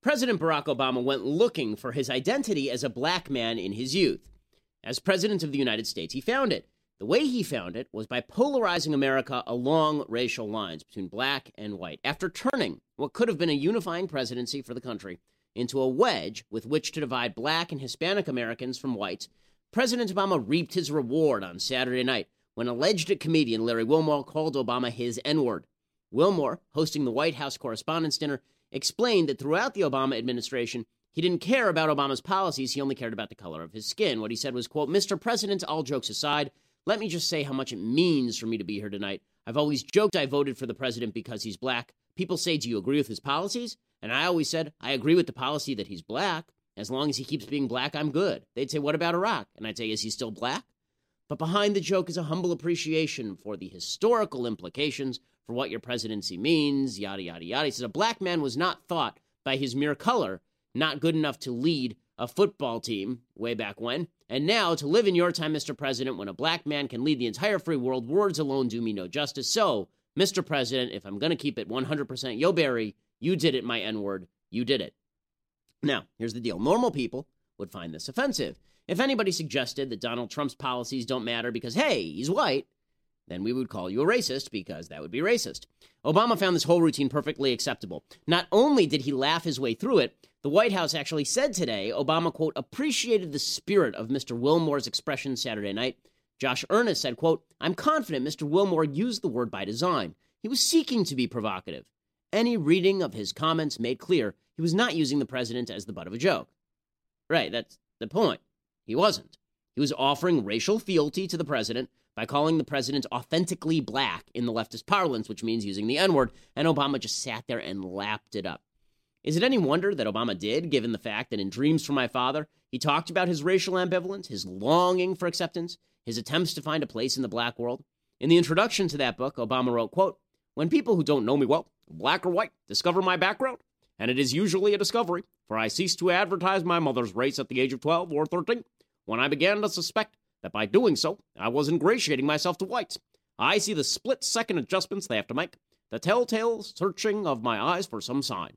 President Barack Obama went looking for his identity as a black man in his youth. As President of the United States, he found it. The way he found it was by polarizing America along racial lines between black and white. After turning what could have been a unifying presidency for the country into a wedge with which to divide black and Hispanic Americans from whites, President Obama reaped his reward on Saturday night when alleged comedian Larry Wilmore called Obama his N word. Wilmore, hosting the White House Correspondents' Dinner, explained that throughout the Obama administration, he didn't care about Obama's policies, he only cared about the color of his skin. What he said was, quote, Mr. President, all jokes aside, let me just say how much it means for me to be here tonight. I've always joked I voted for the president because he's black. People say, Do you agree with his policies? And I always said, I agree with the policy that he's black. As long as he keeps being black, I'm good. They'd say, What about Iraq? And I'd say, Is he still black? But behind the joke is a humble appreciation for the historical implications for what your presidency means, yada, yada, yada. He says, A black man was not thought by his mere color not good enough to lead a football team way back when. And now, to live in your time, Mr. President, when a black man can lead the entire free world, words alone do me no justice. So, Mr. President, if I'm going to keep it 100% Yo Barry, you did it, my N word. You did it. Now, here's the deal normal people would find this offensive. If anybody suggested that Donald Trump's policies don't matter because, hey, he's white, then we would call you a racist because that would be racist. Obama found this whole routine perfectly acceptable. Not only did he laugh his way through it, the White House actually said today Obama, quote, appreciated the spirit of Mr. Wilmore's expression Saturday night. Josh Earnest said, quote, I'm confident Mr. Wilmore used the word by design. He was seeking to be provocative. Any reading of his comments made clear he was not using the president as the butt of a joke. Right, that's the point. He wasn't. He was offering racial fealty to the president by calling the president authentically black in the leftist parlance, which means using the N word, and Obama just sat there and lapped it up. Is it any wonder that Obama did, given the fact that in Dreams from My Father, he talked about his racial ambivalence, his longing for acceptance, his attempts to find a place in the black world? In the introduction to that book, Obama wrote, quote, When people who don't know me well, black or white, discover my background, and it is usually a discovery, for I ceased to advertise my mother's race at the age of 12 or 13, when I began to suspect that by doing so, I was ingratiating myself to whites. I see the split second adjustments they have to make, the telltale searching of my eyes for some sign.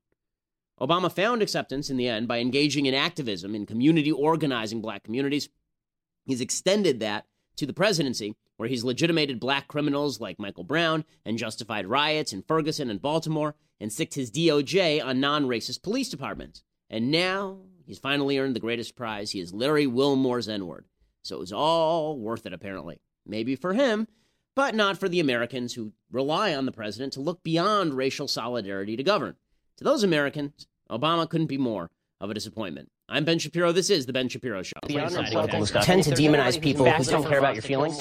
Obama found acceptance in the end by engaging in activism in community organizing black communities. He's extended that to the presidency, where he's legitimated black criminals like Michael Brown and justified riots in Ferguson and Baltimore and sicked his DOJ on non racist police departments. And now he's finally earned the greatest prize. He is Larry Wilmore's N word. So it was all worth it, apparently. Maybe for him, but not for the Americans who rely on the president to look beyond racial solidarity to govern. To those Americans, Obama couldn't be more of a disappointment. I'm Ben Shapiro. This is The Ben Shapiro Show. The tend to demonize people who don't care about your feelings.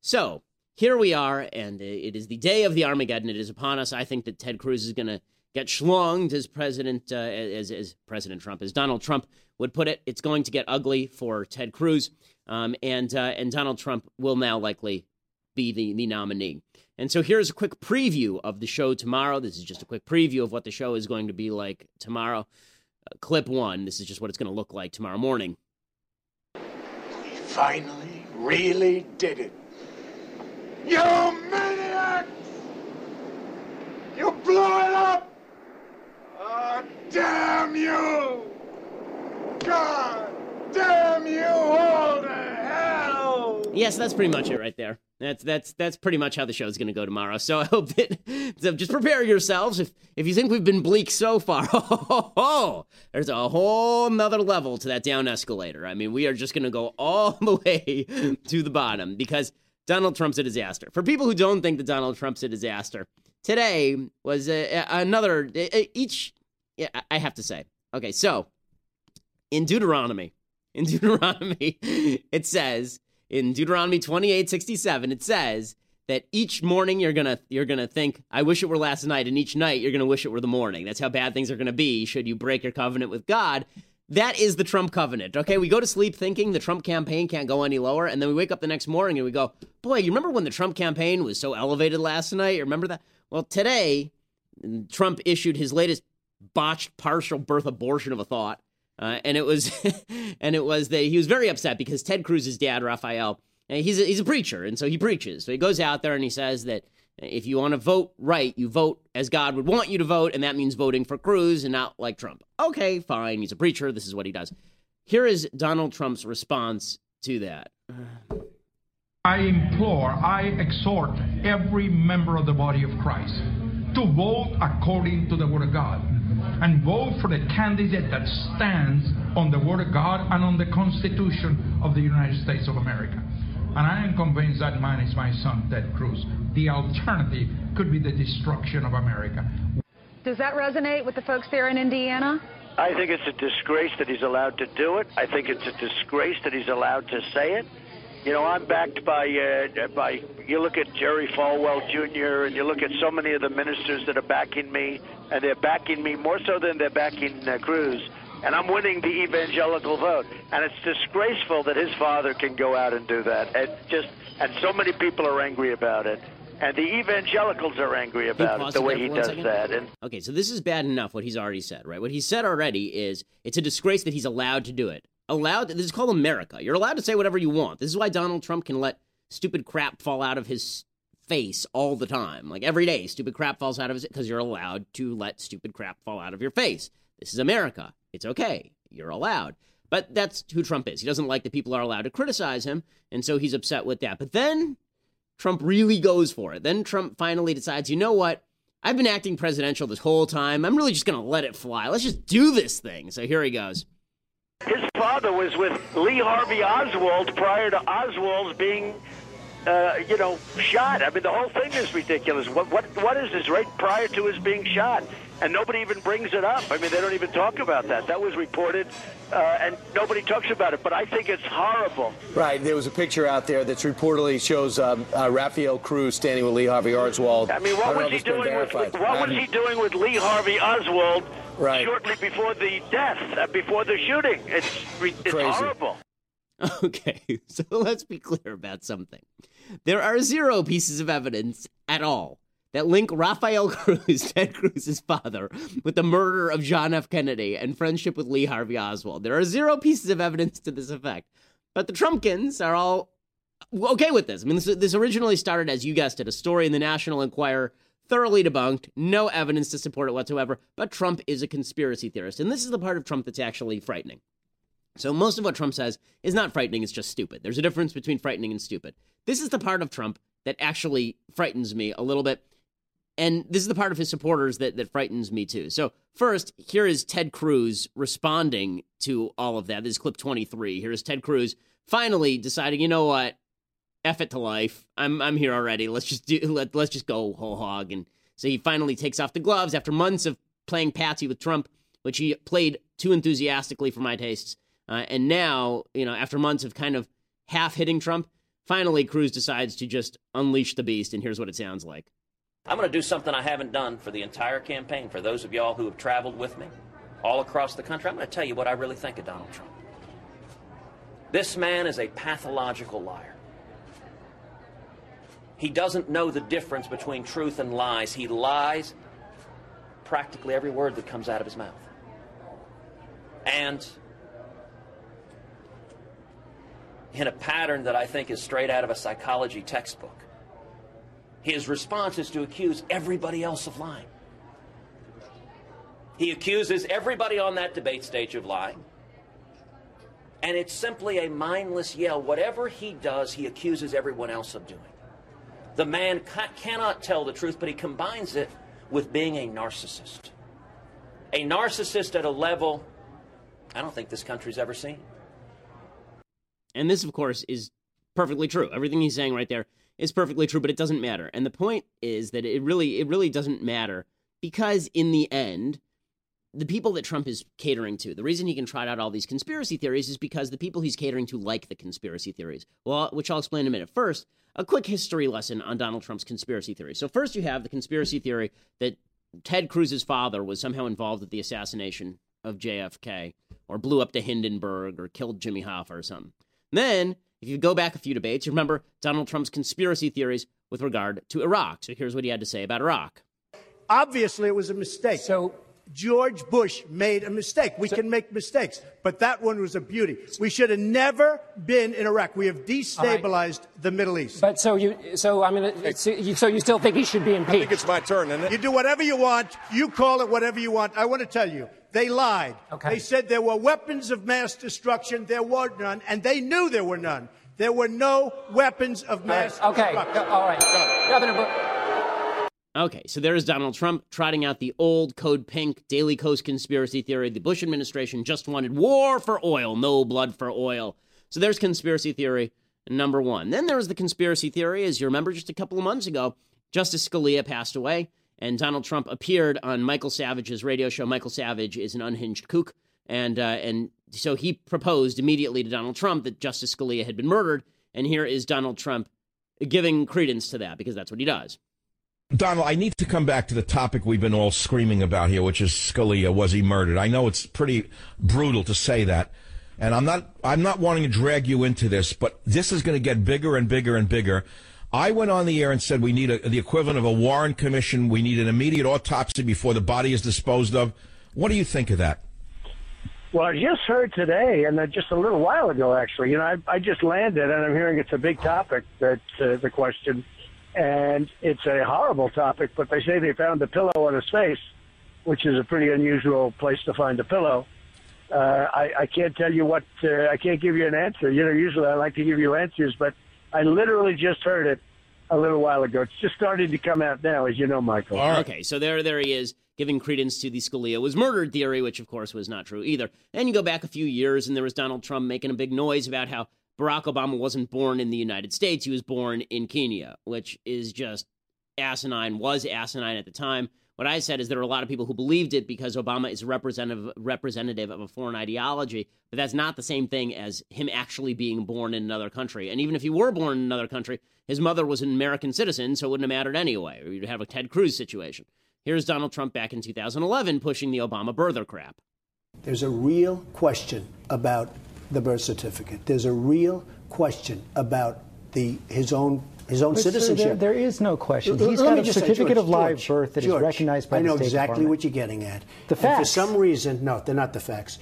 So here we are, and it is the day of the Armageddon. It is upon us. I think that Ted Cruz is going to get schlonged as President, uh, as, as President Trump, as Donald Trump would put it. It's going to get ugly for Ted Cruz, um, and uh, and Donald Trump will now likely be the, the nominee. And so here's a quick preview of the show tomorrow. This is just a quick preview of what the show is going to be like tomorrow. Uh, clip one. This is just what it's going to look like tomorrow morning. We finally, really did it. You maniacs! You blew it up! Damn you! God damn you all to hell! Yes, that's pretty much it right there. That's that's that's pretty much how the show's going to go tomorrow. So I hope that so just prepare yourselves. If if you think we've been bleak so far, oh, there's a whole nother level to that down escalator. I mean, we are just going to go all the way to the bottom because Donald Trump's a disaster. For people who don't think that Donald Trump's a disaster, today was a, another each. Yeah, I have to say. Okay, so in Deuteronomy, in Deuteronomy, it says in Deuteronomy 28, 67, it says that each morning you're gonna you're gonna think, I wish it were last night, and each night you're gonna wish it were the morning. That's how bad things are gonna be should you break your covenant with God. That is the Trump covenant. Okay, we go to sleep thinking the Trump campaign can't go any lower, and then we wake up the next morning and we go, Boy, you remember when the Trump campaign was so elevated last night? You remember that? Well, today, Trump issued his latest botched partial birth abortion of a thought. Uh, and it was, and it was that he was very upset because Ted Cruz's dad, Rafael, he's a, he's a preacher, and so he preaches. So he goes out there and he says that If you want to vote right, you vote as God would want you to vote, and that means voting for Cruz and not like Trump. Okay, fine. He's a preacher. This is what he does. Here is Donald Trump's response to that. I implore, I exhort every member of the body of Christ to vote according to the Word of God and vote for the candidate that stands on the Word of God and on the Constitution of the United States of America. And I am convinced that man is my son, Ted Cruz. The alternative could be the destruction of America. Does that resonate with the folks there in Indiana? I think it's a disgrace that he's allowed to do it. I think it's a disgrace that he's allowed to say it. You know, I'm backed by uh, by. You look at Jerry Falwell Jr. and you look at so many of the ministers that are backing me, and they're backing me more so than they're backing uh, Cruz. And I'm winning the evangelical vote, and it's disgraceful that his father can go out and do that. And just and so many people are angry about it. And the evangelicals are angry about it, the way he does second? that. And okay, so this is bad enough what he's already said, right? What he said already is it's a disgrace that he's allowed to do it allowed. This is called America. You're allowed to say whatever you want. This is why Donald Trump can let stupid crap fall out of his face all the time. Like every day, stupid crap falls out of his because you're allowed to let stupid crap fall out of your face. This is America. It's okay. You're allowed. But that's who Trump is. He doesn't like that people are allowed to criticize him, and so he's upset with that. But then Trump really goes for it. Then Trump finally decides, you know what? I've been acting presidential this whole time. I'm really just going to let it fly. Let's just do this thing. So here he goes. His father was with Lee Harvey Oswald prior to Oswald's being, uh, you know, shot. I mean, the whole thing is ridiculous. What what what is this? Right prior to his being shot, and nobody even brings it up. I mean, they don't even talk about that. That was reported, uh, and nobody talks about it. But I think it's horrible. Right. There was a picture out there that's reportedly shows um, uh, Rafael Cruz standing with Lee Harvey Oswald. I mean, what I was he doing with what was he doing with Lee Harvey Oswald? Right. shortly before the death, uh, before the shooting. It's, it's horrible. Okay, so let's be clear about something. There are zero pieces of evidence at all that link Rafael Cruz, Ted Cruz's father, with the murder of John F. Kennedy and friendship with Lee Harvey Oswald. There are zero pieces of evidence to this effect. But the Trumpkins are all okay with this. I mean, this, this originally started, as you guessed it, a story in the National Enquirer thoroughly debunked, no evidence to support it whatsoever, but Trump is a conspiracy theorist. And this is the part of Trump that's actually frightening. So most of what Trump says is not frightening, it's just stupid. There's a difference between frightening and stupid. This is the part of Trump that actually frightens me a little bit. And this is the part of his supporters that, that frightens me too. So, first, here is Ted Cruz responding to all of that. This is clip 23. Here is Ted Cruz finally deciding, you know what? F it to life. I'm I'm here already. Let's just do let let's just go whole hog. And so he finally takes off the gloves after months of playing patsy with Trump, which he played too enthusiastically for my tastes. Uh, and now, you know, after months of kind of half hitting Trump, finally Cruz decides to just unleash the beast. And here's what it sounds like. I'm going to do something I haven't done for the entire campaign. For those of y'all who have traveled with me all across the country, I'm going to tell you what I really think of Donald Trump. This man is a pathological liar. He doesn't know the difference between truth and lies. He lies practically every word that comes out of his mouth. And in a pattern that I think is straight out of a psychology textbook, his response is to accuse everybody else of lying. He accuses everybody on that debate stage of lying. And it's simply a mindless yell. Whatever he does, he accuses everyone else of doing. The man ca- cannot tell the truth, but he combines it with being a narcissist. A narcissist at a level I don't think this country's ever seen. And this, of course, is perfectly true. Everything he's saying right there is perfectly true, but it doesn't matter. And the point is that it really, it really doesn't matter because in the end, the people that Trump is catering to, the reason he can trot out all these conspiracy theories is because the people he's catering to like the conspiracy theories. Well, which I'll explain in a minute. First, a quick history lesson on Donald Trump's conspiracy theory. So, first, you have the conspiracy theory that Ted Cruz's father was somehow involved with the assassination of JFK, or blew up the Hindenburg, or killed Jimmy Hoffa, or something. Then, if you go back a few debates, you remember Donald Trump's conspiracy theories with regard to Iraq. So, here's what he had to say about Iraq. Obviously, it was a mistake. So, George Bush made a mistake. We can make mistakes, but that one was a beauty. We should have never been in Iraq. We have destabilized right. the Middle East. But so you, so I mean, so you still think he should be impeached? I think it's my turn, isn't it? You do whatever you want. You call it whatever you want. I want to tell you, they lied. Okay. They said there were weapons of mass destruction. There were none, and they knew there were none. There were no weapons of mass All right. okay. destruction. All right. Governor. Okay, so there is Donald Trump trotting out the old Code Pink Daily Kos conspiracy theory. The Bush administration just wanted war for oil, no blood for oil. So there's conspiracy theory number one. Then there's the conspiracy theory, as you remember just a couple of months ago, Justice Scalia passed away, and Donald Trump appeared on Michael Savage's radio show. Michael Savage is an unhinged kook, and uh, and so he proposed immediately to Donald Trump that Justice Scalia had been murdered, and here is Donald Trump giving credence to that because that's what he does. Donald, I need to come back to the topic we've been all screaming about here, which is Scalia. Was he murdered? I know it's pretty brutal to say that, and I'm not. I'm not wanting to drag you into this, but this is going to get bigger and bigger and bigger. I went on the air and said we need a, the equivalent of a Warren Commission. We need an immediate autopsy before the body is disposed of. What do you think of that? Well, I just heard today, and just a little while ago, actually. You know, I, I just landed, and I'm hearing it's a big topic. That uh, the question and it's a horrible topic. But they say they found a pillow on his face, which is a pretty unusual place to find a pillow. Uh, I, I can't tell you what. Uh, I can't give you an answer. You know, usually I like to give you answers, but I literally just heard it a little while ago. It's just starting to come out now, as you know, Michael. Okay, so there, there he is giving credence to the Scalia was murdered theory, which of course was not true either. And you go back a few years, and there was Donald Trump making a big noise about how Barack Obama wasn't born in the United States. He was born in Kenya, which is just asinine, was asinine at the time. What I said is there are a lot of people who believed it because Obama is representative representative of a foreign ideology, but that's not the same thing as him actually being born in another country. And even if he were born in another country, his mother was an American citizen, so it wouldn't have mattered anyway. You'd have a Ted Cruz situation. Here's Donald Trump back in 2011 pushing the Obama birther crap. There's a real question about the birth certificate. There's a real question about the his own his own but citizenship. Sir, there, there is no question. He's got a certificate say, George, of live George, birth that George, is recognized by I know exactly Department. what you're getting at. The facts. And for some reason, no, they're not the facts.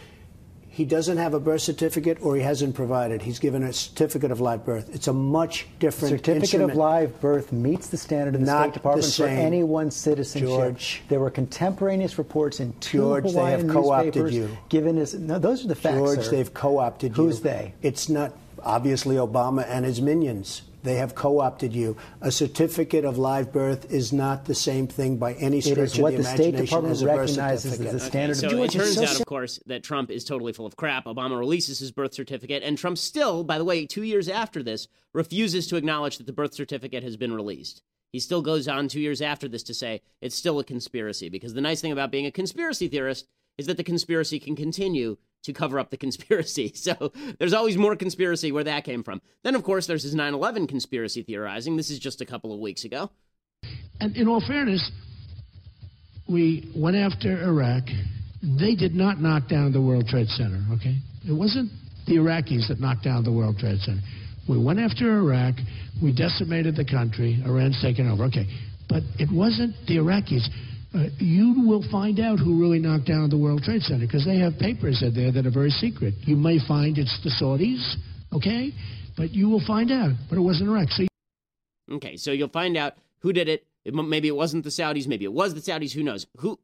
He doesn't have a birth certificate, or he hasn't provided. He's given a certificate of live birth. It's a much different certificate instrument. of live birth meets the standard of the Not State Department the for anyone's citizenship. George. there were contemporaneous reports in two George, they have co-opted you. given his. No, those are the facts. George, sir. they've co-opted you. Who's they? It's not obviously Obama and his minions. They have co-opted you. A certificate of live birth is not the same thing by any stretch It is of what the, the State imagination Department as a birth recognizes as the certificate. standard So of it turns so out, of course, that Trump is totally full of crap. Obama releases his birth certificate, and Trump still, by the way, two years after this, refuses to acknowledge that the birth certificate has been released. He still goes on two years after this to say it's still a conspiracy, because the nice thing about being a conspiracy theorist is that the conspiracy can continue to cover up the conspiracy. So there's always more conspiracy where that came from. Then, of course, there's his 9 11 conspiracy theorizing. This is just a couple of weeks ago. And in all fairness, we went after Iraq. They did not knock down the World Trade Center, okay? It wasn't the Iraqis that knocked down the World Trade Center. We went after Iraq. We decimated the country. Iran's taken over. Okay. But it wasn't the Iraqis. Uh, you will find out who really knocked down the World Trade Center because they have papers in there that are very secret. You may find it's the Saudis, okay? But you will find out. But it wasn't Iraq. So Okay, so you'll find out who did it. it. Maybe it wasn't the Saudis. Maybe it was the Saudis. Who knows? Who?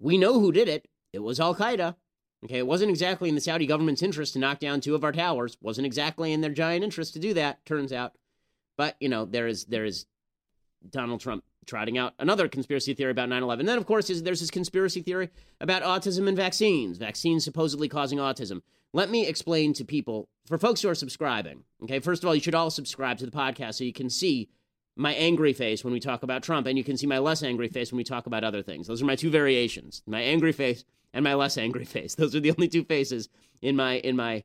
We know who did it. It was Al Qaeda. Okay, it wasn't exactly in the Saudi government's interest to knock down two of our towers. wasn't exactly in their giant interest to do that. Turns out, but you know there is there is Donald Trump trotting out another conspiracy theory about 9/11. Then of course is, there's this conspiracy theory about autism and vaccines. Vaccines supposedly causing autism. Let me explain to people for folks who are subscribing. Okay, first of all, you should all subscribe to the podcast so you can see my angry face when we talk about Trump, and you can see my less angry face when we talk about other things. Those are my two variations: my angry face and my less angry face. Those are the only two faces in my in my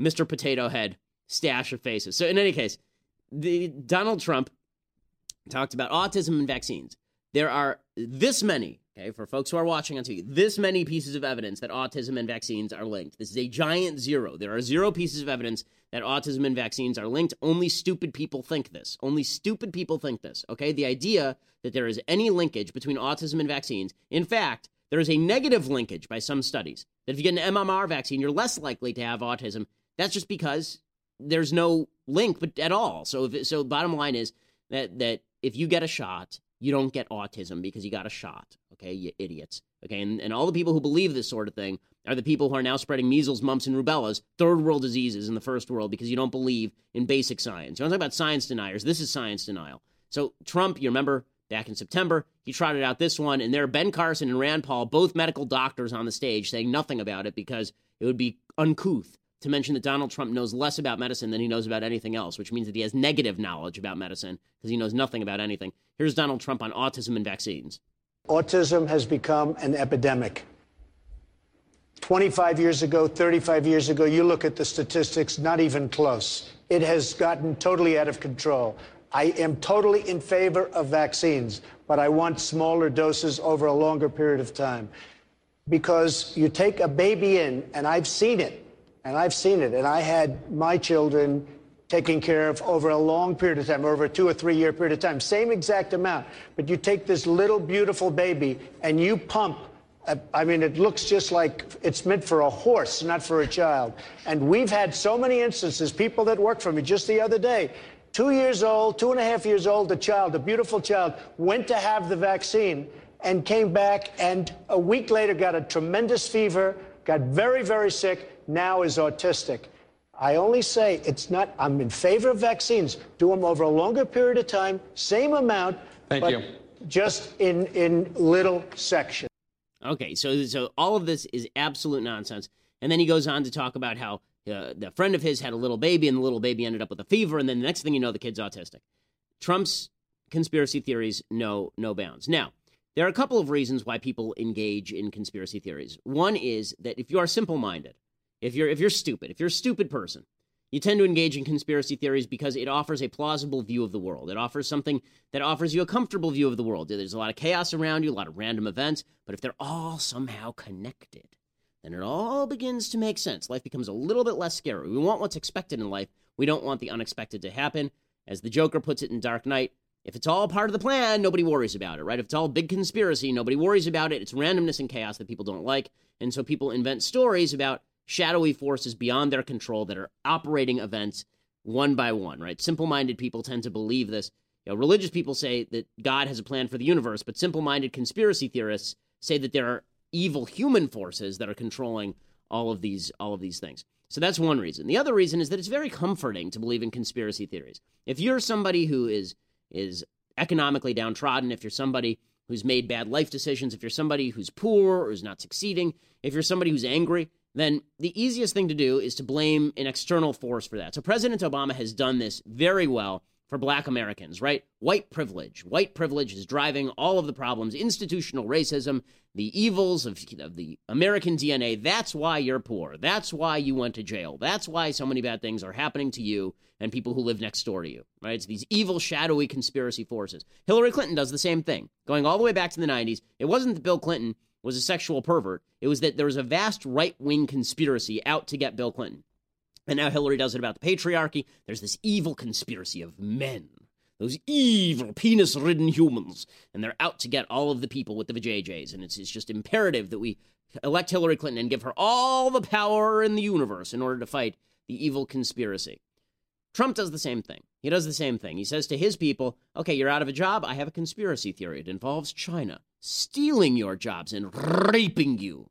Mr. Potato Head stash of faces. So in any case, the Donald Trump talked about autism and vaccines. There are this many, okay, for folks who are watching on TV, this many pieces of evidence that autism and vaccines are linked. This is a giant zero. There are zero pieces of evidence that autism and vaccines are linked. Only stupid people think this. Only stupid people think this, okay? The idea that there is any linkage between autism and vaccines. In fact, there is a negative linkage by some studies that if you get an MMR vaccine, you're less likely to have autism. That's just because there's no link but at all. So if so bottom line is that that if you get a shot, you don't get autism because you got a shot. Okay, you idiots. Okay, and, and all the people who believe this sort of thing are the people who are now spreading measles, mumps, and rubellas, third world diseases in the first world because you don't believe in basic science. You want to talk about science deniers? This is science denial. So Trump, you remember back in September, he trotted out this one, and there Ben Carson and Rand Paul, both medical doctors on the stage, saying nothing about it because it would be uncouth to mention that Donald Trump knows less about medicine than he knows about anything else, which means that he has negative knowledge about medicine because he knows nothing about anything. Here's Donald Trump on autism and vaccines. Autism has become an epidemic. 25 years ago, 35 years ago, you look at the statistics, not even close. It has gotten totally out of control. I am totally in favor of vaccines, but I want smaller doses over a longer period of time. Because you take a baby in, and I've seen it, and I've seen it, and I had my children taken care of over a long period of time, over a two or three year period of time, same exact amount. But you take this little beautiful baby and you pump. I mean, it looks just like it's meant for a horse, not for a child. And we've had so many instances, people that work for me just the other day, two years old, two and a half years old, a child, a beautiful child, went to have the vaccine and came back and a week later got a tremendous fever, got very, very sick, now is autistic. I only say it's not, I'm in favor of vaccines. Do them over a longer period of time, same amount, Thank but you. just in, in little sections. Okay, so so all of this is absolute nonsense. And then he goes on to talk about how uh, the friend of his had a little baby, and the little baby ended up with a fever, and then the next thing you know, the kid's autistic. Trump's conspiracy theories know no bounds. Now, there are a couple of reasons why people engage in conspiracy theories. One is that if you are simple-minded, if you're if you're stupid, if you're a stupid person, you tend to engage in conspiracy theories because it offers a plausible view of the world. It offers something that offers you a comfortable view of the world. There's a lot of chaos around you, a lot of random events, but if they're all somehow connected, then it all begins to make sense. Life becomes a little bit less scary. We want what's expected in life. We don't want the unexpected to happen. As the Joker puts it in Dark Knight, if it's all part of the plan, nobody worries about it, right? If it's all big conspiracy, nobody worries about it. It's randomness and chaos that people don't like. And so people invent stories about shadowy forces beyond their control that are operating events one by one, right? Simple minded people tend to believe this. You know, religious people say that God has a plan for the universe, but simple minded conspiracy theorists say that there are evil human forces that are controlling all of these all of these things. So that's one reason. The other reason is that it's very comforting to believe in conspiracy theories. If you're somebody who is is economically downtrodden, if you're somebody who's made bad life decisions, if you're somebody who's poor or is not succeeding, if you're somebody who's angry, then the easiest thing to do is to blame an external force for that. So President Obama has done this very well for black Americans, right? White privilege. White privilege is driving all of the problems, institutional racism, the evils of, of the American DNA. That's why you're poor. That's why you went to jail. That's why so many bad things are happening to you and people who live next door to you, right? It's these evil, shadowy conspiracy forces. Hillary Clinton does the same thing. Going all the way back to the 90s, it wasn't that Bill Clinton was a sexual pervert. It was that there was a vast right wing conspiracy out to get Bill Clinton. And now Hillary does it about the patriarchy. There's this evil conspiracy of men, those evil penis ridden humans, and they're out to get all of the people with the vajayjays. And it's, it's just imperative that we elect Hillary Clinton and give her all the power in the universe in order to fight the evil conspiracy. Trump does the same thing. He does the same thing. He says to his people, okay, you're out of a job. I have a conspiracy theory. It involves China stealing your jobs and raping you,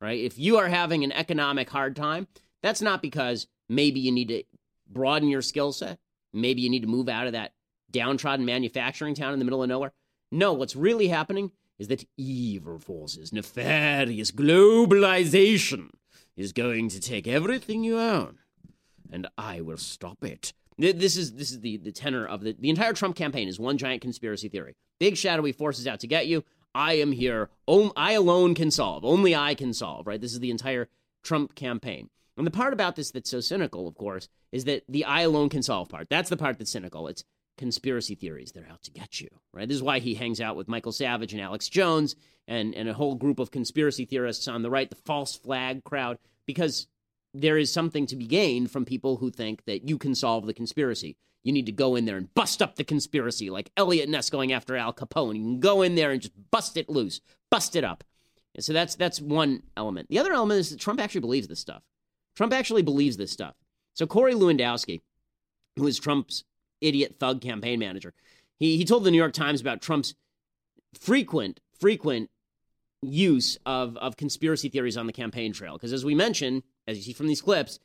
right? If you are having an economic hard time, that's not because maybe you need to broaden your skill set. Maybe you need to move out of that downtrodden manufacturing town in the middle of nowhere. No, what's really happening is that evil forces, nefarious globalization, is going to take everything you own, and I will stop it. This is this is the, the tenor of the the entire Trump campaign is one giant conspiracy theory. Big shadowy forces out to get you. I am here. I alone can solve. Only I can solve. Right. This is the entire Trump campaign. And the part about this that's so cynical, of course, is that the I alone can solve part. That's the part that's cynical. It's conspiracy theories. They're out to get you, right? This is why he hangs out with Michael Savage and Alex Jones and, and a whole group of conspiracy theorists on the right, the false flag crowd, because there is something to be gained from people who think that you can solve the conspiracy. You need to go in there and bust up the conspiracy, like Eliot Ness going after Al Capone. You can go in there and just bust it loose, bust it up. So that's that's one element. The other element is that Trump actually believes this stuff. Trump actually believes this stuff. So Corey Lewandowski, who is Trump's idiot thug campaign manager, he he told the New York Times about Trump's frequent frequent use of of conspiracy theories on the campaign trail. Because as we mentioned, as you see from these clips,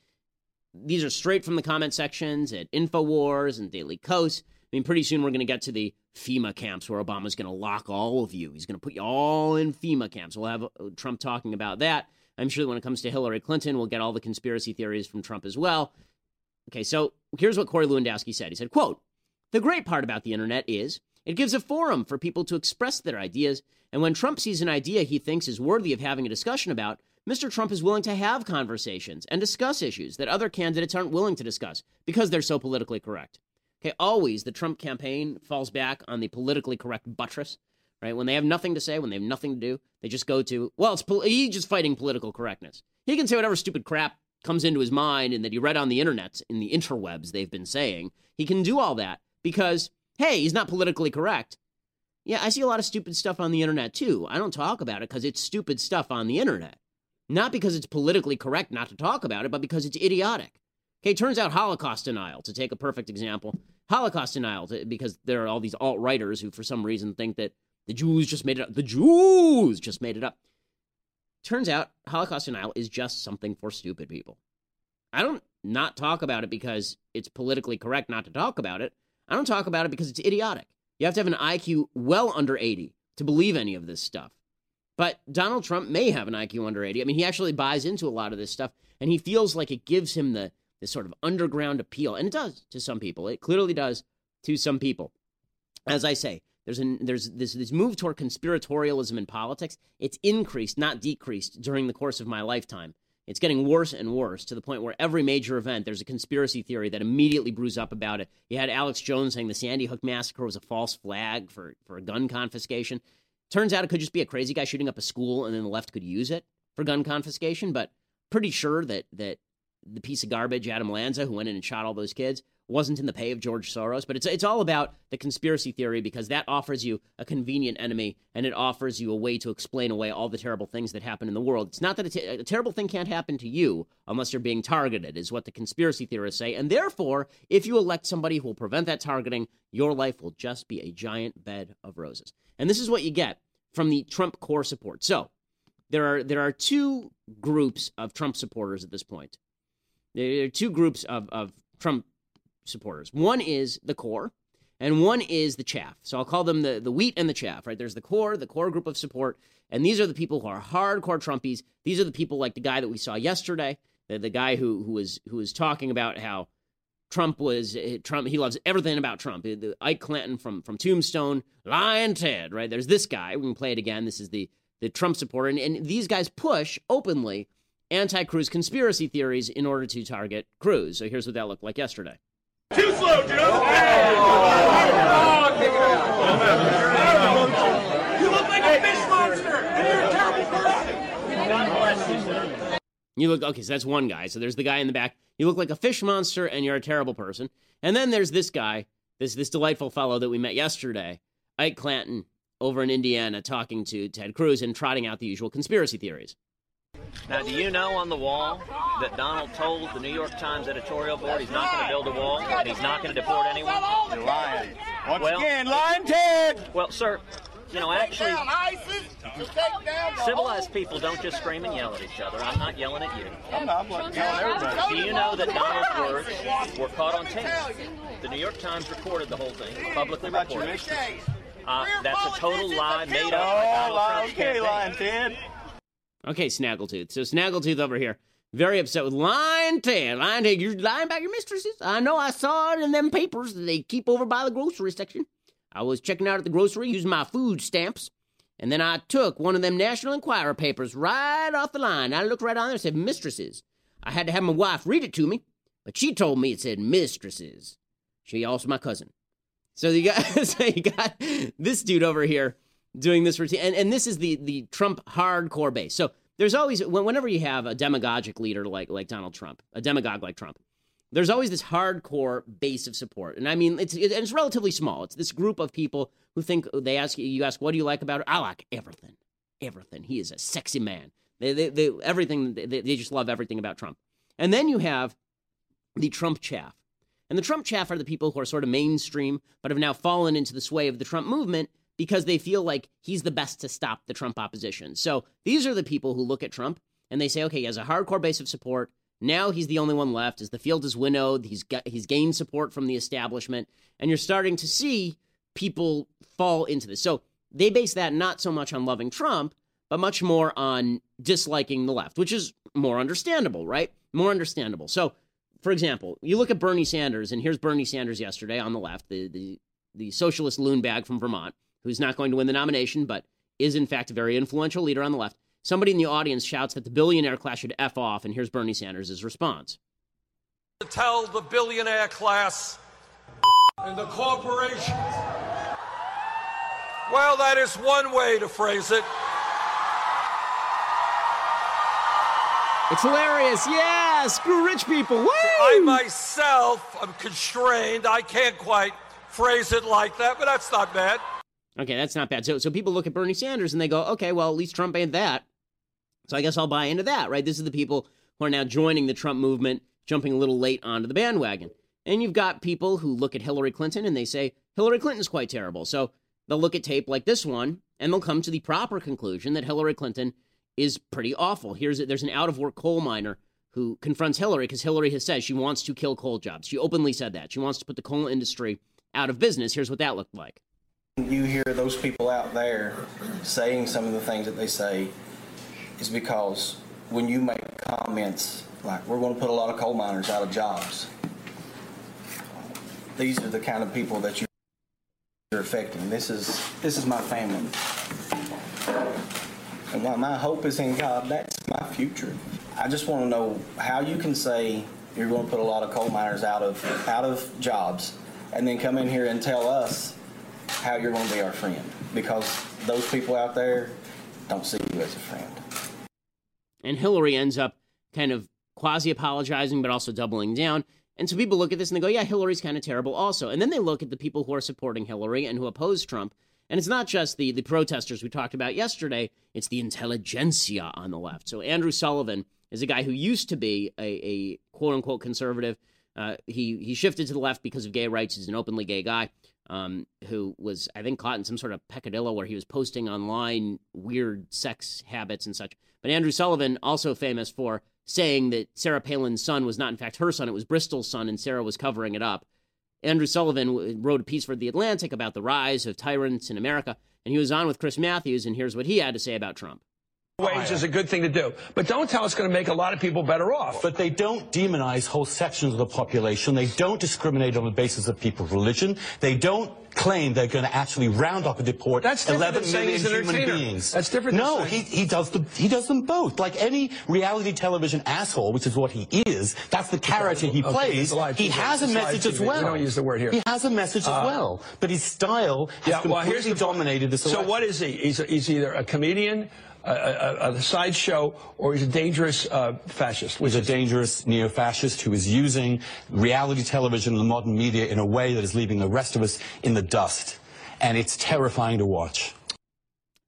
these are straight from the comment sections at Infowars and Daily Kos. I mean, pretty soon we're going to get to the FEMA camps where Obama's going to lock all of you. He's going to put you all in FEMA camps. We'll have uh, Trump talking about that. I'm sure when it comes to Hillary Clinton, we'll get all the conspiracy theories from Trump as well. Okay, so here's what Corey Lewandowski said. He said, quote, the great part about the internet is it gives a forum for people to express their ideas, and when Trump sees an idea he thinks is worthy of having a discussion about, Mr. Trump is willing to have conversations and discuss issues that other candidates aren't willing to discuss because they're so politically correct. Okay, always the Trump campaign falls back on the politically correct buttress, right? When they have nothing to say, when they have nothing to do, they just go to, well, it's pol- he's just fighting political correctness. He can say whatever stupid crap comes into his mind and that he read on the internet, in the interwebs, they've been saying. He can do all that because, hey, he's not politically correct. Yeah, I see a lot of stupid stuff on the internet too. I don't talk about it because it's stupid stuff on the internet. Not because it's politically correct not to talk about it, but because it's idiotic. Okay, turns out Holocaust denial, to take a perfect example, Holocaust denial, because there are all these alt writers who, for some reason, think that the Jews just made it up. The Jews just made it up. Turns out Holocaust denial is just something for stupid people. I don't not talk about it because it's politically correct not to talk about it. I don't talk about it because it's idiotic. You have to have an IQ well under 80 to believe any of this stuff. But Donald Trump may have an IQ under 80. I mean, he actually buys into a lot of this stuff, and he feels like it gives him the this sort of underground appeal, and it does to some people. It clearly does to some people. As I say, there's an there's this this move toward conspiratorialism in politics. It's increased, not decreased, during the course of my lifetime. It's getting worse and worse to the point where every major event, there's a conspiracy theory that immediately brews up about it. You had Alex Jones saying the Sandy Hook massacre was a false flag for, for a gun confiscation. Turns out it could just be a crazy guy shooting up a school, and then the left could use it for gun confiscation. But pretty sure that that the piece of garbage Adam Lanza, who went in and shot all those kids, wasn't in the pay of George Soros. But it's it's all about the conspiracy theory because that offers you a convenient enemy and it offers you a way to explain away all the terrible things that happen in the world. It's not that a, t- a terrible thing can't happen to you unless you're being targeted, is what the conspiracy theorists say. And therefore, if you elect somebody who will prevent that targeting, your life will just be a giant bed of roses. And this is what you get from the Trump core support. So there are there are two groups of Trump supporters at this point. There are two groups of, of Trump supporters. One is the core, and one is the chaff. So I'll call them the, the wheat and the chaff, right? There's the core, the core group of support, and these are the people who are hardcore Trumpies. These are the people like the guy that we saw yesterday, the, the guy who who was who was talking about how Trump was Trump. He loves everything about Trump. Ike Clanton from from Tombstone, Lyin' Ted, right? There's this guy. We can play it again. This is the the Trump supporter, and, and these guys push openly anti-Cruz conspiracy theories in order to target Cruz. So here's what that looked like yesterday. Too slow! You look like a fish monster, and you're a terrible person! You look okay, so that's one guy. So there's the guy in the back. You look like a fish monster and you're a terrible person. And then there's this guy, this this delightful fellow that we met yesterday, Ike Clanton, over in Indiana, talking to Ted Cruz and trotting out the usual conspiracy theories. Now, do you know on the wall that Donald told the New York Times editorial board he's not going to build a wall and he's not going to deport anyone? You're lying. Once Well- again, lying Ted! Well, sir, you know, actually, Take down ISIS, you take down the civilized people don't just scream and yell at each other. I'm not yelling at you. I'm not yelling at everybody. Do you know that Donald's words were caught on tape? The New York Times recorded the whole thing, publicly What about your reported. Uh, that's a total lie made up Oh, lie, okay, campaign. lying Ted. Okay, Snaggletooth. So Snaggletooth over here, very upset with Lyin' Ted. Lyin' Ted, you're lying about your mistresses. I know I saw it in them papers that they keep over by the grocery section. I was checking out at the grocery using my food stamps, and then I took one of them National Enquirer papers right off the line. I looked right on there, it said mistresses. I had to have my wife read it to me, but she told me it said mistresses. She also my cousin. So you got so you got this dude over here doing this routine, and, and this is the the Trump hardcore base. So there's always whenever you have a demagogic leader like like Donald Trump, a demagogue like Trump, there's always this hardcore base of support, and I mean it's it, it's relatively small. It's this group of people who think they ask you, you ask, what do you like about it? I like everything, everything. He is a sexy man. They, they, they everything. They, they just love everything about Trump. And then you have the Trump chaff. And the Trump chaff are the people who are sort of mainstream, but have now fallen into the sway of the Trump movement because they feel like he's the best to stop the Trump opposition. So these are the people who look at Trump and they say, okay, he has a hardcore base of support. Now he's the only one left. As the field is winnowed, he's got, he's gained support from the establishment, and you're starting to see people fall into this. So they base that not so much on loving Trump, but much more on disliking the left, which is more understandable, right? More understandable. So, for example, you look at Bernie Sanders, and here's Bernie Sanders yesterday on the left, the the, the socialist loon bag from Vermont, who's not going to win the nomination, but is in fact a very influential leader on the left. Somebody in the audience shouts that the billionaire class should F off, and here's Bernie Sanders' response. To tell the billionaire class and the corporations. Well, that is one way to phrase it. It's hilarious. Yeah, screw rich people. Woo! I myself am constrained. I can't quite phrase it like that, but that's not bad. Okay, that's not bad. So, so people look at Bernie Sanders and they go, okay, well, at least Trump ain't that. So I guess I'll buy into that, right? This is the people who are now joining the Trump movement, jumping a little late onto the bandwagon. And you've got people who look at Hillary Clinton and they say, Hillary Clinton's quite terrible. So they'll look at tape like this one and they'll come to the proper conclusion that Hillary Clinton is pretty awful. Here's there's an out of work coal miner who confronts Hillary because Hillary has said she wants to kill coal jobs. She openly said that. She wants to put the coal industry out of business. Here's what that looked like. You hear those people out there saying some of the things that they say is because when you make comments like we're going to put a lot of coal miners out of jobs, these are the kind of people that you're affecting. This is this is my family. And while my hope is in God, that's my future. I just want to know how you can say you're going to put a lot of coal miners out of out of jobs, and then come in here and tell us how you're going to be our friend because those people out there don't see you as a friend. And Hillary ends up kind of quasi apologizing, but also doubling down. And so people look at this and they go, yeah, Hillary's kind of terrible also. And then they look at the people who are supporting Hillary and who oppose Trump. And it's not just the, the protesters we talked about yesterday, it's the intelligentsia on the left. So Andrew Sullivan is a guy who used to be a, a quote unquote conservative. Uh, he, he shifted to the left because of gay rights. He's an openly gay guy um, who was, I think, caught in some sort of peccadillo where he was posting online weird sex habits and such. But Andrew Sullivan, also famous for saying that Sarah Palin's son was not, in fact, her son, it was Bristol's son, and Sarah was covering it up. Andrew Sullivan wrote a piece for The Atlantic about the rise of tyrants in America, and he was on with Chris Matthews, and here's what he had to say about Trump wage is a good thing to do. But don't tell us it's going to make a lot of people better off. But they don't demonize whole sections of the population. They don't discriminate on the basis of people's religion. They don't claim they're going to actually round up and deport That's 11 than million human beings. That's different than No, he, he does the he does them both. Like any reality television asshole, which is what he is. That's the character he Okay, plays. it's live he has a It's live message as TV. We well. don't use the word here. He has a message Uh, as well, but his style has Yeah, well, completely here's the dominated this So what is he? He's, he's either a comedian, a, a, a sideshow, or he's a dangerous uh, fascist. He's a dangerous neo-fascist who is using reality television and the modern media in a way that is leaving the rest of us in the dust. And it's terrifying to watch.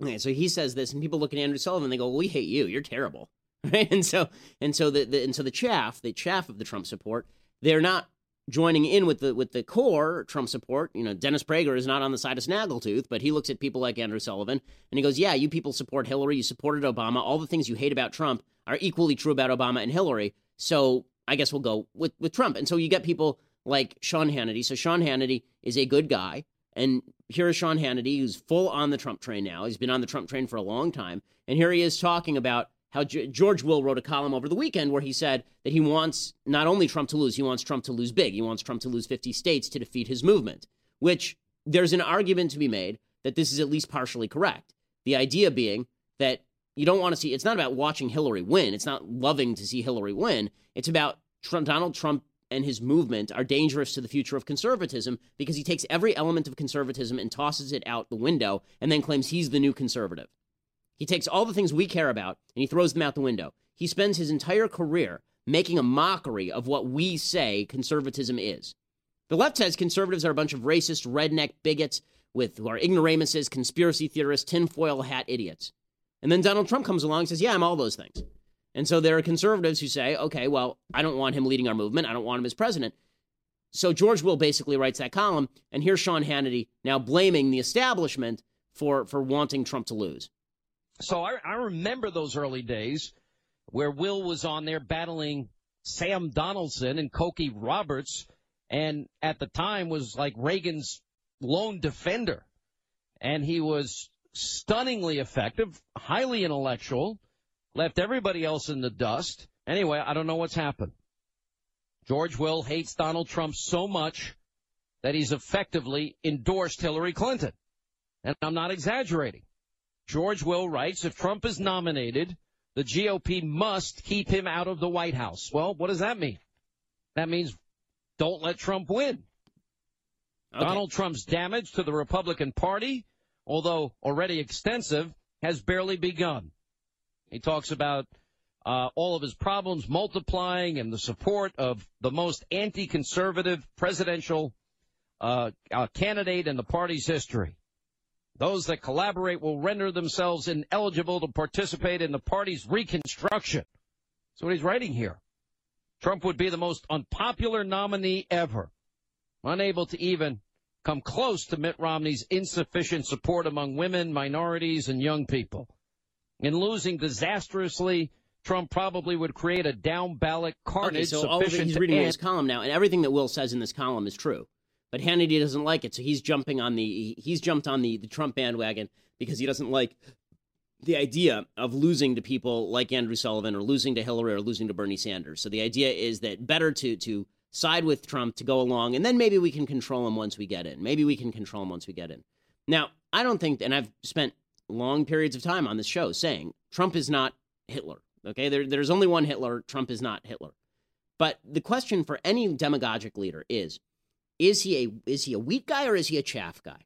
Okay, so he says this, and people look at Andrew Sullivan. And they go, well, "We hate you. You're terrible." Right? And so, and so the, the and so the chaff, the chaff of the Trump support, they're not joining in with the with the core Trump support. You know, Dennis Prager is not on the side of Snaggletooth, but he looks at people like Andrew Sullivan and he goes, "Yeah, you people support Hillary. You supported Obama. All the things you hate about Trump are equally true about Obama and Hillary. So I guess we'll go with with Trump." And so you get people like Sean Hannity. So Sean Hannity is a good guy. And here is Sean Hannity, who's full on the Trump train now. He's been on the Trump train for a long time. And here he is talking about how G- George Will wrote a column over the weekend where he said that he wants not only Trump to lose, he wants Trump to lose big. He wants Trump to lose 50 states to defeat his movement, which there's an argument to be made that this is at least partially correct. The idea being that you don't want to see, it's not about watching Hillary win. It's not loving to see Hillary win. It's about Trump, Donald Trump and his movement are dangerous to the future of conservatism because he takes every element of conservatism and tosses it out the window and then claims he's the new conservative. He takes all the things we care about and he throws them out the window. He spends his entire career making a mockery of what we say conservatism is. The left says conservatives are a bunch of racist, redneck bigots with who are ignoramuses, conspiracy theorists, tinfoil hat idiots. And then Donald Trump comes along and says, Yeah, I'm all those things. And so there are conservatives who say, Okay, well, I don't want him leading our movement. I don't want him as president. So George Will basically writes that column, and here's Sean Hannity now blaming the establishment for for wanting Trump to lose. So I, I remember those early days where Will was on there battling Sam Donaldson and Cokie Roberts, and at the time was like Reagan's lone defender. And he was stunningly effective, highly intellectual, left everybody else in the dust. Anyway, I don't know what's happened. George Will hates Donald Trump so much that he's effectively endorsed Hillary Clinton. And I'm not exaggerating. George Will writes, if Trump is nominated, the GOP must keep him out of the White House. Well, what does that mean? That means don't let Trump win. Okay. Donald Trump's damage to the Republican Party, although already extensive, has barely begun. He talks about uh, all of his problems multiplying and the support of the most anti-conservative presidential uh, uh, candidate in the party's history. Those that collaborate will render themselves ineligible to participate in the party's reconstruction. That's what he's writing here. Trump would be the most unpopular nominee ever, unable to even come close to Mitt Romney's insufficient support among women, minorities, and young people. In losing disastrously, Trump probably would create a down ballot carnage okay, so sufficient all of it, he's reading end- his column now, and everything that Will says in this column is true. But Hannity doesn't like it, so he's jumping on the he's jumped on the, the Trump bandwagon because he doesn't like the idea of losing to people like Andrew Sullivan or losing to Hillary or losing to Bernie Sanders. So the idea is that better to to side with Trump to go along, and then maybe we can control him once we get in. Maybe we can control him once we get in. Now, I don't think, and I've spent long periods of time on this show saying Trump is not Hitler. Okay, there, there's only one Hitler. Trump is not Hitler. But the question for any demagogic leader is: Is he a is he a wheat guy or is he a chaff guy?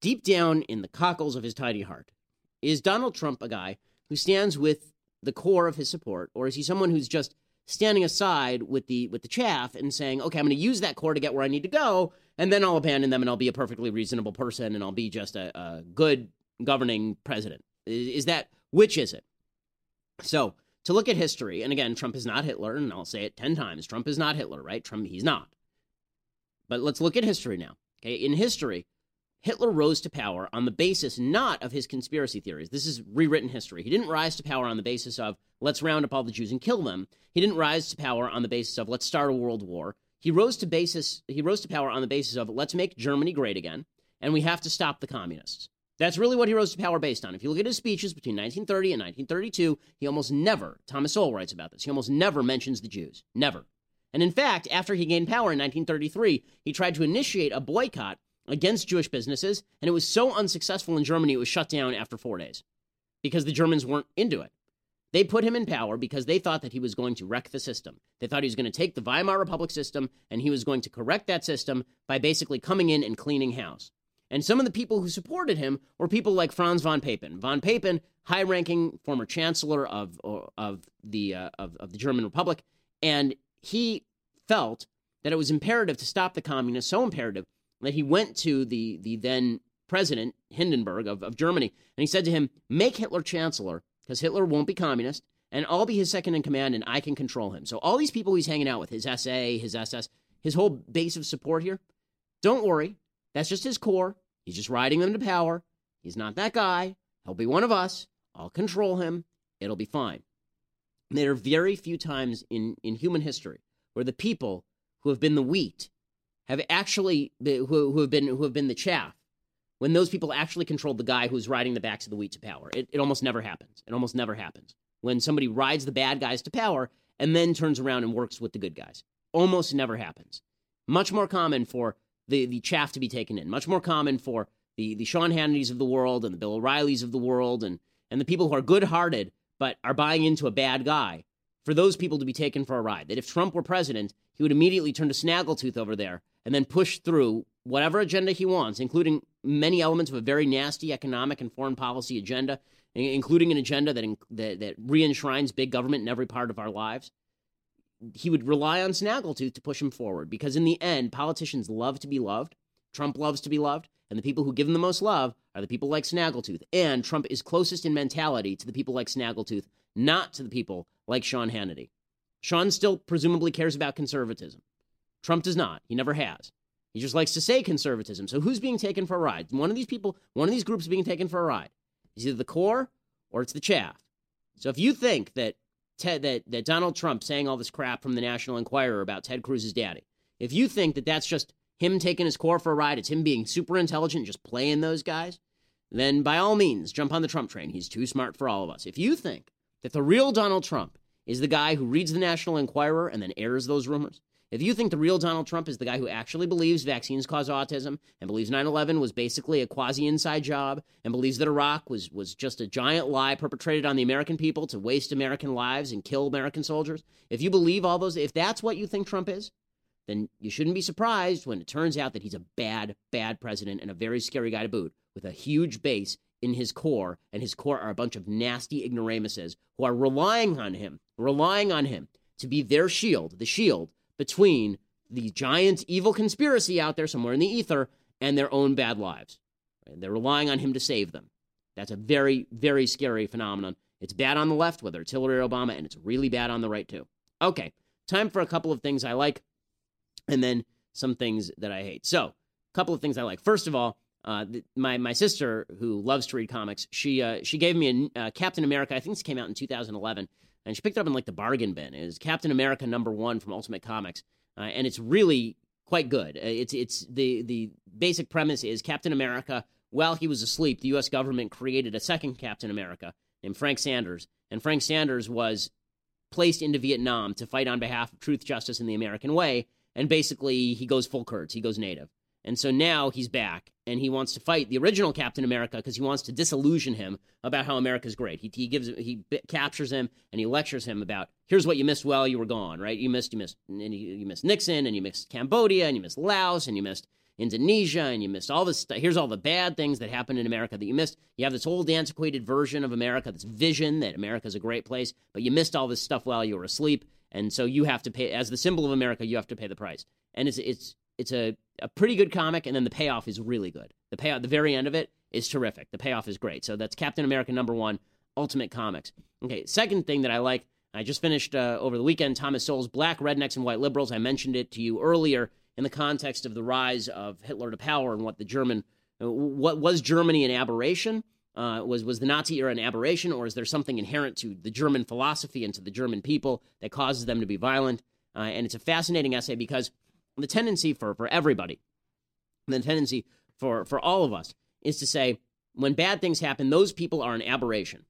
Deep down in the cockles of his tiny heart, is Donald Trump a guy who stands with the core of his support, or is he someone who's just standing aside with the with the chaff and saying, "Okay, I'm going to use that core to get where I need to go, and then I'll abandon them and I'll be a perfectly reasonable person and I'll be just a, a good governing president." Is that which is it? So to look at history, and again, Trump is not Hitler, and I'll say it ten times: Trump is not Hitler, right? Trump, he's not. But let's look at history now. Okay, in history, Hitler rose to power on the basis not of his conspiracy theories. This is rewritten history. He didn't rise to power on the basis of let's round up all the Jews and kill them. He didn't rise to power on the basis of let's start a world war. He rose to basis he rose to power on the basis of let's make Germany great again and we have to stop the communists. That's really what he rose to power based on. If you look at his speeches between 1930 and 1932, he almost never, Thomas Sowell writes about this, he almost never mentions the Jews. Never. And in fact, after he gained power in 1933, he tried to initiate a boycott against Jewish businesses, and it was so unsuccessful in Germany, it was shut down after four days because the Germans weren't into it. They put him in power because they thought that he was going to wreck the system. They thought he was going to take the Weimar Republic system and he was going to correct that system by basically coming in and cleaning house. And some of the people who supported him were people like Franz von Papen. Von Papen, high-ranking former chancellor of of the uh, of, of the German Republic, and he felt that it was imperative to stop the communists. So imperative that he went to the the then president Hindenburg of, of Germany, and he said to him, "Make Hitler chancellor, because Hitler won't be communist, and I'll be his second in command, and I can control him." So all these people he's hanging out with, his SA, his SS, his whole base of support here, don't worry, that's just his core. He's just riding them to power. He's not that guy. He'll be one of us. I'll control him. It'll be fine. There are very few times in, in human history where the people who have been the wheat have actually who, who have been who have been the chaff when those people actually controlled the guy who's riding the backs of the wheat to power. It, it almost never happens. It almost never happens when somebody rides the bad guys to power and then turns around and works with the good guys. Almost never happens. Much more common for the, the chaff to be taken in. Much more common for the, the Sean Hannitys of the world and the Bill O'Reillys of the world and, and the people who are good hearted but are buying into a bad guy for those people to be taken for a ride. That if Trump were president, he would immediately turn to Snaggletooth over there and then push through whatever agenda he wants, including many elements of a very nasty economic and foreign policy agenda, including an agenda that, that, that re-enshrines big government in every part of our lives. He would rely on Snaggletooth to push him forward because, in the end, politicians love to be loved. Trump loves to be loved. And the people who give him the most love are the people like Snaggletooth. And Trump is closest in mentality to the people like Snaggletooth, not to the people like Sean Hannity. Sean still presumably cares about conservatism. Trump does not. He never has. He just likes to say conservatism. So who's being taken for a ride? One of these people, one of these groups being taken for a ride. It's either the core or it's the chaff. So if you think that Ted, that, that Donald Trump saying all this crap from the National Enquirer about Ted Cruz's daddy, if you think that that's just him taking his core for a ride, it's him being super intelligent, just playing those guys, then by all means, jump on the Trump train. He's too smart for all of us. If you think that the real Donald Trump is the guy who reads the National Enquirer and then airs those rumors, if you think the real Donald Trump is the guy who actually believes vaccines cause autism and believes 9/11 was basically a quasi inside job and believes that Iraq was was just a giant lie perpetrated on the American people to waste American lives and kill American soldiers, if you believe all those if that's what you think Trump is, then you shouldn't be surprised when it turns out that he's a bad bad president and a very scary guy to boot with a huge base in his core and his core are a bunch of nasty ignoramuses who are relying on him, relying on him to be their shield, the shield between the giant evil conspiracy out there somewhere in the ether and their own bad lives. They're relying on him to save them. That's a very, very scary phenomenon. It's bad on the left, whether it's Hillary or Obama, and it's really bad on the right, too. Okay, time for a couple of things I like, and then some things that I hate. So, a couple of things I like. First of all, uh, my my sister who loves to read comics, she uh, she gave me a uh, Captain America. I think this came out in 2011 and she picked it up in like the bargain bin. It is Captain America number one from Ultimate Comics, uh, and it's really quite good. Uh, it's it's the the basic premise is Captain America. While he was asleep, the U.S. government created a second Captain America named Frank Sanders, and Frank Sanders was placed into Vietnam to fight on behalf of truth, justice, and the American way. And basically, he goes full Kurtz. He goes native. And so now he's back and he wants to fight the original Captain America because he wants to disillusion him about how America's great. He, he gives he captures him and he lectures him about here's what you missed while you were gone, right? You missed you missed and you, you missed Nixon and you missed Cambodia and you missed Laos and you missed Indonesia and you missed all this stuff. Here's all the bad things that happened in America that you missed. You have this old antiquated version of America, this vision that America's a great place, but you missed all this stuff while you were asleep. And so you have to pay as the symbol of America, you have to pay the price. And it's it's it's a, a pretty good comic, and then the payoff is really good. The payoff, the very end of it is terrific. The payoff is great. So that's Captain America number one, Ultimate Comics. Okay, second thing that I like, I just finished uh, over the weekend Thomas Sowell's Black Rednecks and White Liberals. I mentioned it to you earlier in the context of the rise of Hitler to power and what the German, uh, what was Germany an aberration? Uh, was was the Nazi era an aberration, or is there something inherent to the German philosophy and to the German people that causes them to be violent? Uh, and it's a fascinating essay because the tendency for, for everybody, the tendency for, for all of us is to say, when bad things happen, those people are an aberration,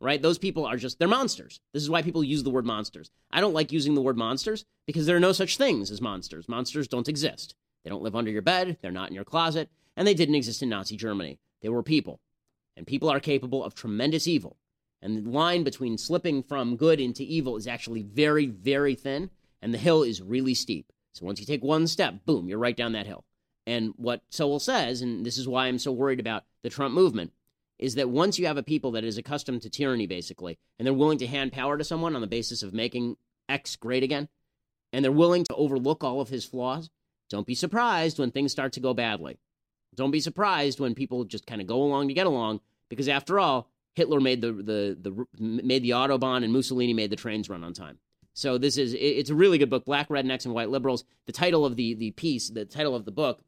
right? Those people are just, they're monsters. This is why people use the word monsters. I don't like using the word monsters because there are no such things as monsters. Monsters don't exist. They don't live under your bed, they're not in your closet, and they didn't exist in Nazi Germany. They were people. And people are capable of tremendous evil. And the line between slipping from good into evil is actually very, very thin, and the hill is really steep. So once you take one step, boom, you're right down that hill. And what Sowell says, and this is why I'm so worried about the Trump movement, is that once you have a people that is accustomed to tyranny, basically, and they're willing to hand power to someone on the basis of making X great again, and they're willing to overlook all of his flaws, don't be surprised when things start to go badly. Don't be surprised when people just kind of go along to get along, because after all, Hitler made the, the, the made the autobahn and Mussolini made the trains run on time. So this is it's a really good book, Black Rednecks and White Liberals. The title of the the piece, the title of the book,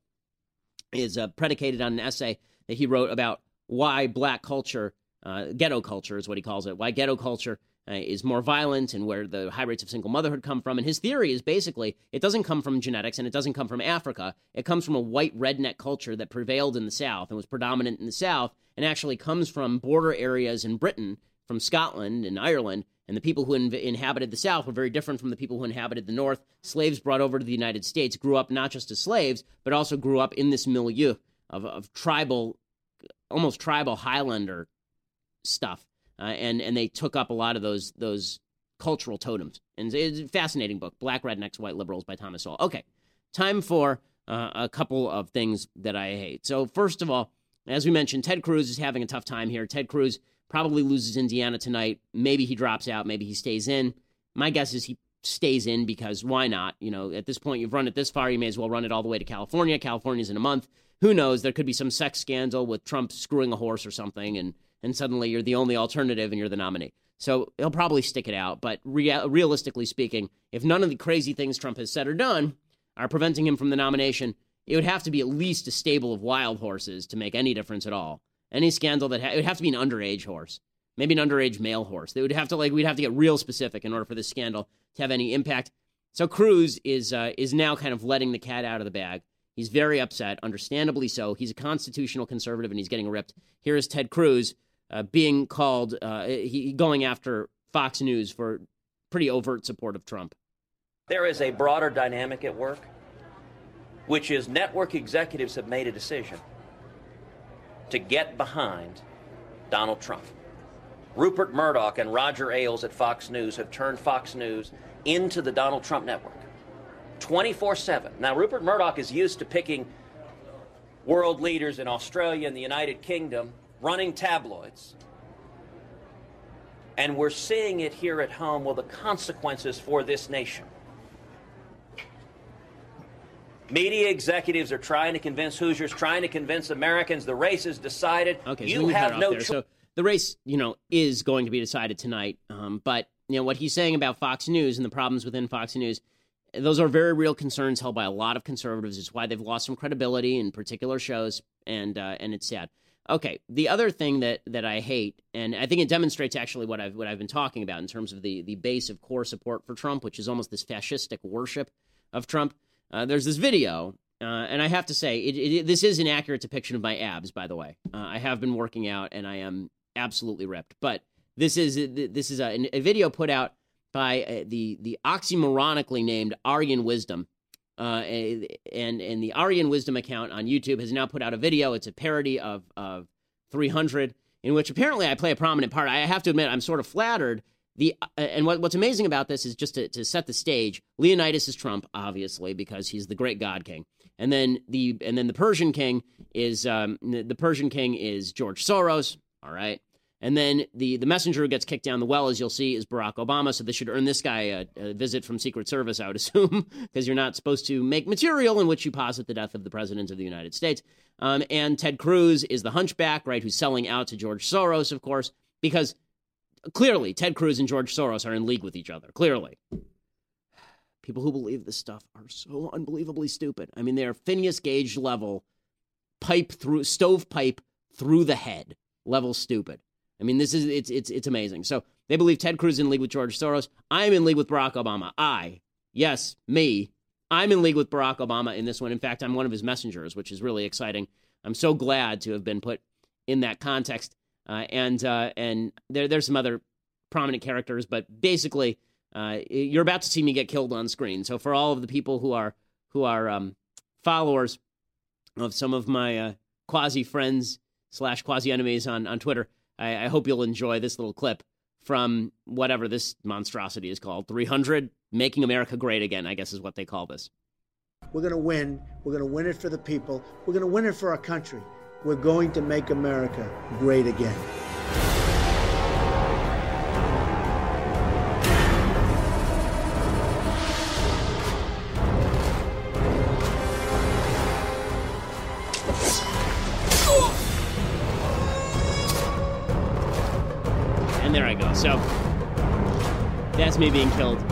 is uh, predicated on an essay that he wrote about why black culture, uh, ghetto culture is what he calls it, why ghetto culture uh, is more violent and where the high rates of single motherhood come from. And his theory is basically it doesn't come from genetics and it doesn't come from Africa. It comes from a white redneck culture that prevailed in the South and was predominant in the South and actually comes from border areas in Britain, from Scotland and Ireland and the people who in- inhabited the South were very different from the people who inhabited the North. Slaves brought over to the United States grew up not just as slaves, but also grew up in this milieu of, of tribal, almost tribal Highlander stuff. Uh, and, and they took up a lot of those, those cultural totems. And it's a fascinating book, Black Rednecks, White Liberals by Thomas Sowell. Okay, time for uh, a couple of things that I hate. So, first of all, as we mentioned, Ted Cruz is having a tough time here. Ted Cruz probably loses Indiana tonight. Maybe he drops out. Maybe he stays in. My guess is he stays in because why not? You know, at this point, you've run it this far, you may as well run it all the way to California. California's in a month. Who knows? There could be some sex scandal with Trump screwing a horse or something, and and suddenly you're the only alternative and you're the nominee. So he'll probably stick it out. But rea- realistically speaking, if none of the crazy things Trump has said or done are preventing him from the nomination, it would have to be at least a stable of wild horses to make any difference at all. Any scandal that ha- it would have to be an underage horse, maybe an underage male horse. They would have to like we'd have to get real specific in order for this scandal to have any impact. So Cruz is uh, is now kind of letting the cat out of the bag. He's very upset, understandably so. He's a constitutional conservative and he's getting ripped. Here is Ted Cruz uh, being called, uh, he going after Fox News for pretty overt support of Trump. There is a broader dynamic at work, which is network executives have made a decision to get behind Donald Trump. Rupert Murdoch and Roger Ailes at Fox News have turned Fox News into the Donald Trump network 24 7. Now, Rupert Murdoch is used to picking world leaders in Australia and the United Kingdom running tabloids. And we're seeing it here at home with the consequences for this nation. Media executives are trying to convince Hoosiers, trying to convince Americans the race is decided. Okay, you cut have no choice. So the race, you know, is going to be decided tonight. Um, but you know what he's saying about Fox News and the problems within Fox News, those are very real concerns held by a lot of conservatives. It's why they've lost some credibility in particular shows, and uh, and it's sad. Okay, the other thing that that I hate, and I think it demonstrates actually what I've what I've been talking about in terms of the the base of core support for Trump, which is almost this fascistic worship of Trump. Uh, there's this video, uh, and I have to say, it, it, this is an accurate depiction of my abs. By the way, uh, I have been working out, and I am absolutely ripped. But this is this is a, a video put out by uh, the the oxymoronically named Aryan Wisdom. Uh, and and the Aryan Wisdom account on YouTube has now put out a video. It's a parody of of 300, in which apparently I play a prominent part. I have to admit, I'm sort of flattered. The uh, and what, what's amazing about this is just to, to set the stage. Leonidas is Trump, obviously, because he's the great God King, and then the and then the Persian King is um, the, the Persian King is George Soros. All right. And then the, the messenger who gets kicked down the well, as you'll see, is Barack Obama. So this should earn this guy a, a visit from Secret Service, I would assume, because you're not supposed to make material in which you posit the death of the President of the United States. Um, and Ted Cruz is the hunchback, right, who's selling out to George Soros, of course, because clearly Ted Cruz and George Soros are in league with each other. Clearly. People who believe this stuff are so unbelievably stupid. I mean, they're Phineas Gage level, pipe through, stovepipe through the head level stupid. I mean, this is it's it's it's amazing. So they believe Ted Cruz in league with George Soros. I am in league with Barack Obama. I, yes, me. I'm in league with Barack Obama in this one. In fact, I'm one of his messengers, which is really exciting. I'm so glad to have been put in that context. Uh, and uh, and there there's some other prominent characters, but basically, uh, you're about to see me get killed on screen. So for all of the people who are who are um, followers of some of my uh, quasi friends slash quasi enemies on on Twitter. I, I hope you'll enjoy this little clip from whatever this monstrosity is called 300 Making America Great Again, I guess is what they call this. We're going to win. We're going to win it for the people. We're going to win it for our country. We're going to make America great again. Killed.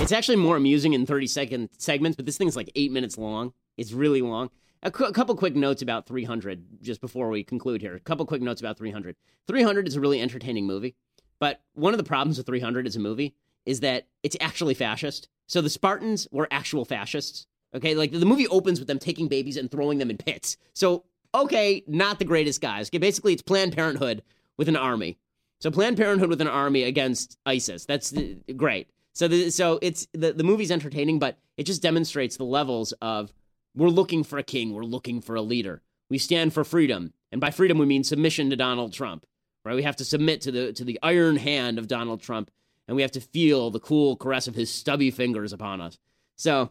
It's actually more amusing in 30 second segments, but this thing's like eight minutes long. It's really long. A, cu- a couple quick notes about 300 just before we conclude here. A couple quick notes about 300. 300 is a really entertaining movie, but one of the problems with 300 as a movie is that it's actually fascist. So the Spartans were actual fascists. Okay, like the movie opens with them taking babies and throwing them in pits. So, okay, not the greatest guys. Okay, basically, it's Planned Parenthood with an army. So Planned Parenthood with an army against ISIS. That's uh, great. So the, so it's the the movie's entertaining, but it just demonstrates the levels of we're looking for a king, we're looking for a leader. We stand for freedom, and by freedom we mean submission to Donald Trump. Right? We have to submit to the to the iron hand of Donald Trump, and we have to feel the cool caress of his stubby fingers upon us. So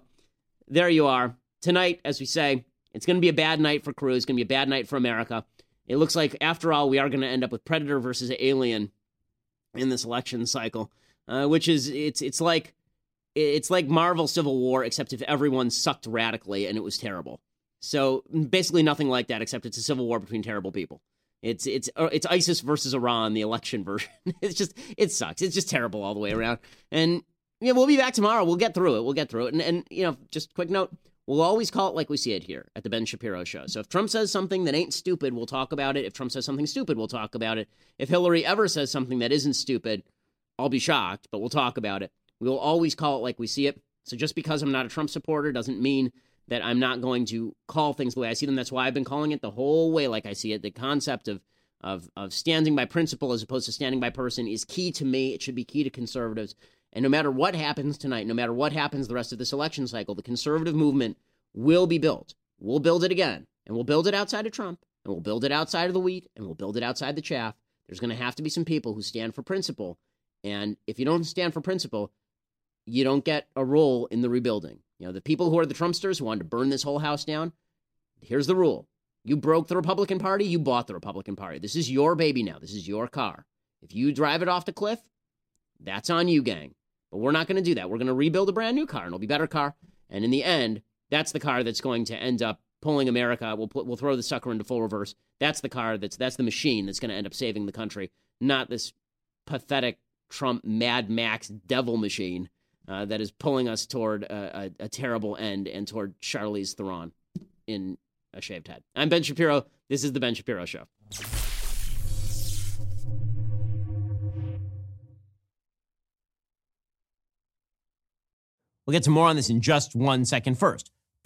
there you are. Tonight, as we say, it's going to be a bad night for Cruz. It's going to be a bad night for America. It looks like, after all, we are going to end up with Predator versus Alien in this election cycle, uh, which is it's it's like it's like Marvel Civil War, except if everyone sucked radically and it was terrible. So basically nothing like that, except it's a civil war between terrible people. It's it's uh, it's ISIS versus Iran, the election version. it's just it sucks. It's just terrible all the way around. And yeah, we'll be back tomorrow. We'll get through it. We'll get through it. And and you know, just quick note, we'll always call it like we see it here at the Ben Shapiro show. So if Trump says something that ain't stupid, we'll talk about it. If Trump says something stupid, we'll talk about it. If Hillary ever says something that isn't stupid, I'll be shocked, but we'll talk about it. We'll always call it like we see it. So just because I'm not a Trump supporter doesn't mean that I'm not going to call things the way I see them. That's why I've been calling it the whole way like I see it. The concept of of of standing by principle as opposed to standing by person is key to me. It should be key to conservatives. And no matter what happens tonight, no matter what happens the rest of this election cycle, the conservative movement will be built. We'll build it again. And we'll build it outside of Trump. And we'll build it outside of the wheat. And we'll build it outside the chaff. There's going to have to be some people who stand for principle. And if you don't stand for principle, you don't get a role in the rebuilding. You know, the people who are the Trumpsters who wanted to burn this whole house down, here's the rule. You broke the Republican Party, you bought the Republican Party. This is your baby now. This is your car. If you drive it off the cliff, that's on you, gang. But we're not going to do that. We're going to rebuild a brand new car, and it'll be a better car. And in the end, that's the car that's going to end up pulling America. We'll put, we'll throw the sucker into full reverse. That's the car that's that's the machine that's going to end up saving the country, not this pathetic Trump Mad Max devil machine uh, that is pulling us toward a, a, a, terrible end and toward Charlize Theron in a shaved head. I'm Ben Shapiro. This is the Ben Shapiro Show. We'll get to more on this in just one second. First,